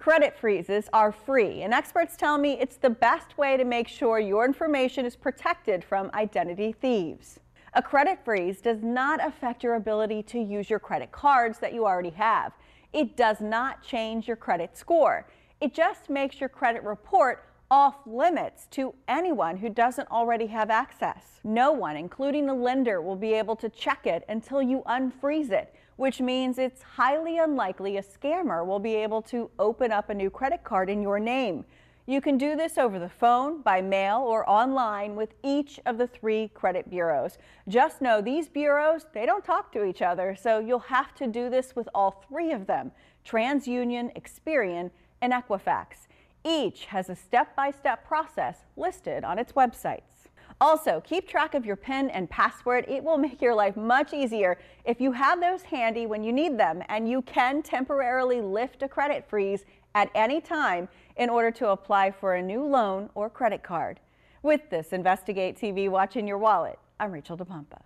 Credit freezes are free, and experts tell me it's the best way to make sure your information is protected from identity thieves. A credit freeze does not affect your ability to use your credit cards that you already have. It does not change your credit score. It just makes your credit report off limits to anyone who doesn't already have access. No one, including the lender, will be able to check it until you unfreeze it which means it's highly unlikely a scammer will be able to open up a new credit card in your name. You can do this over the phone, by mail, or online with each of the three credit bureaus. Just know these bureaus, they don't talk to each other, so you'll have to do this with all three of them, TransUnion, Experian, and Equifax. Each has a step-by-step -step process listed on its websites. Also, keep track of your PIN and password. It will make your life much easier if you have those handy when you need them, and you can temporarily lift a credit freeze at any time in order to apply for a new loan or credit card. With this Investigate TV watching your wallet, I'm Rachel DePompa.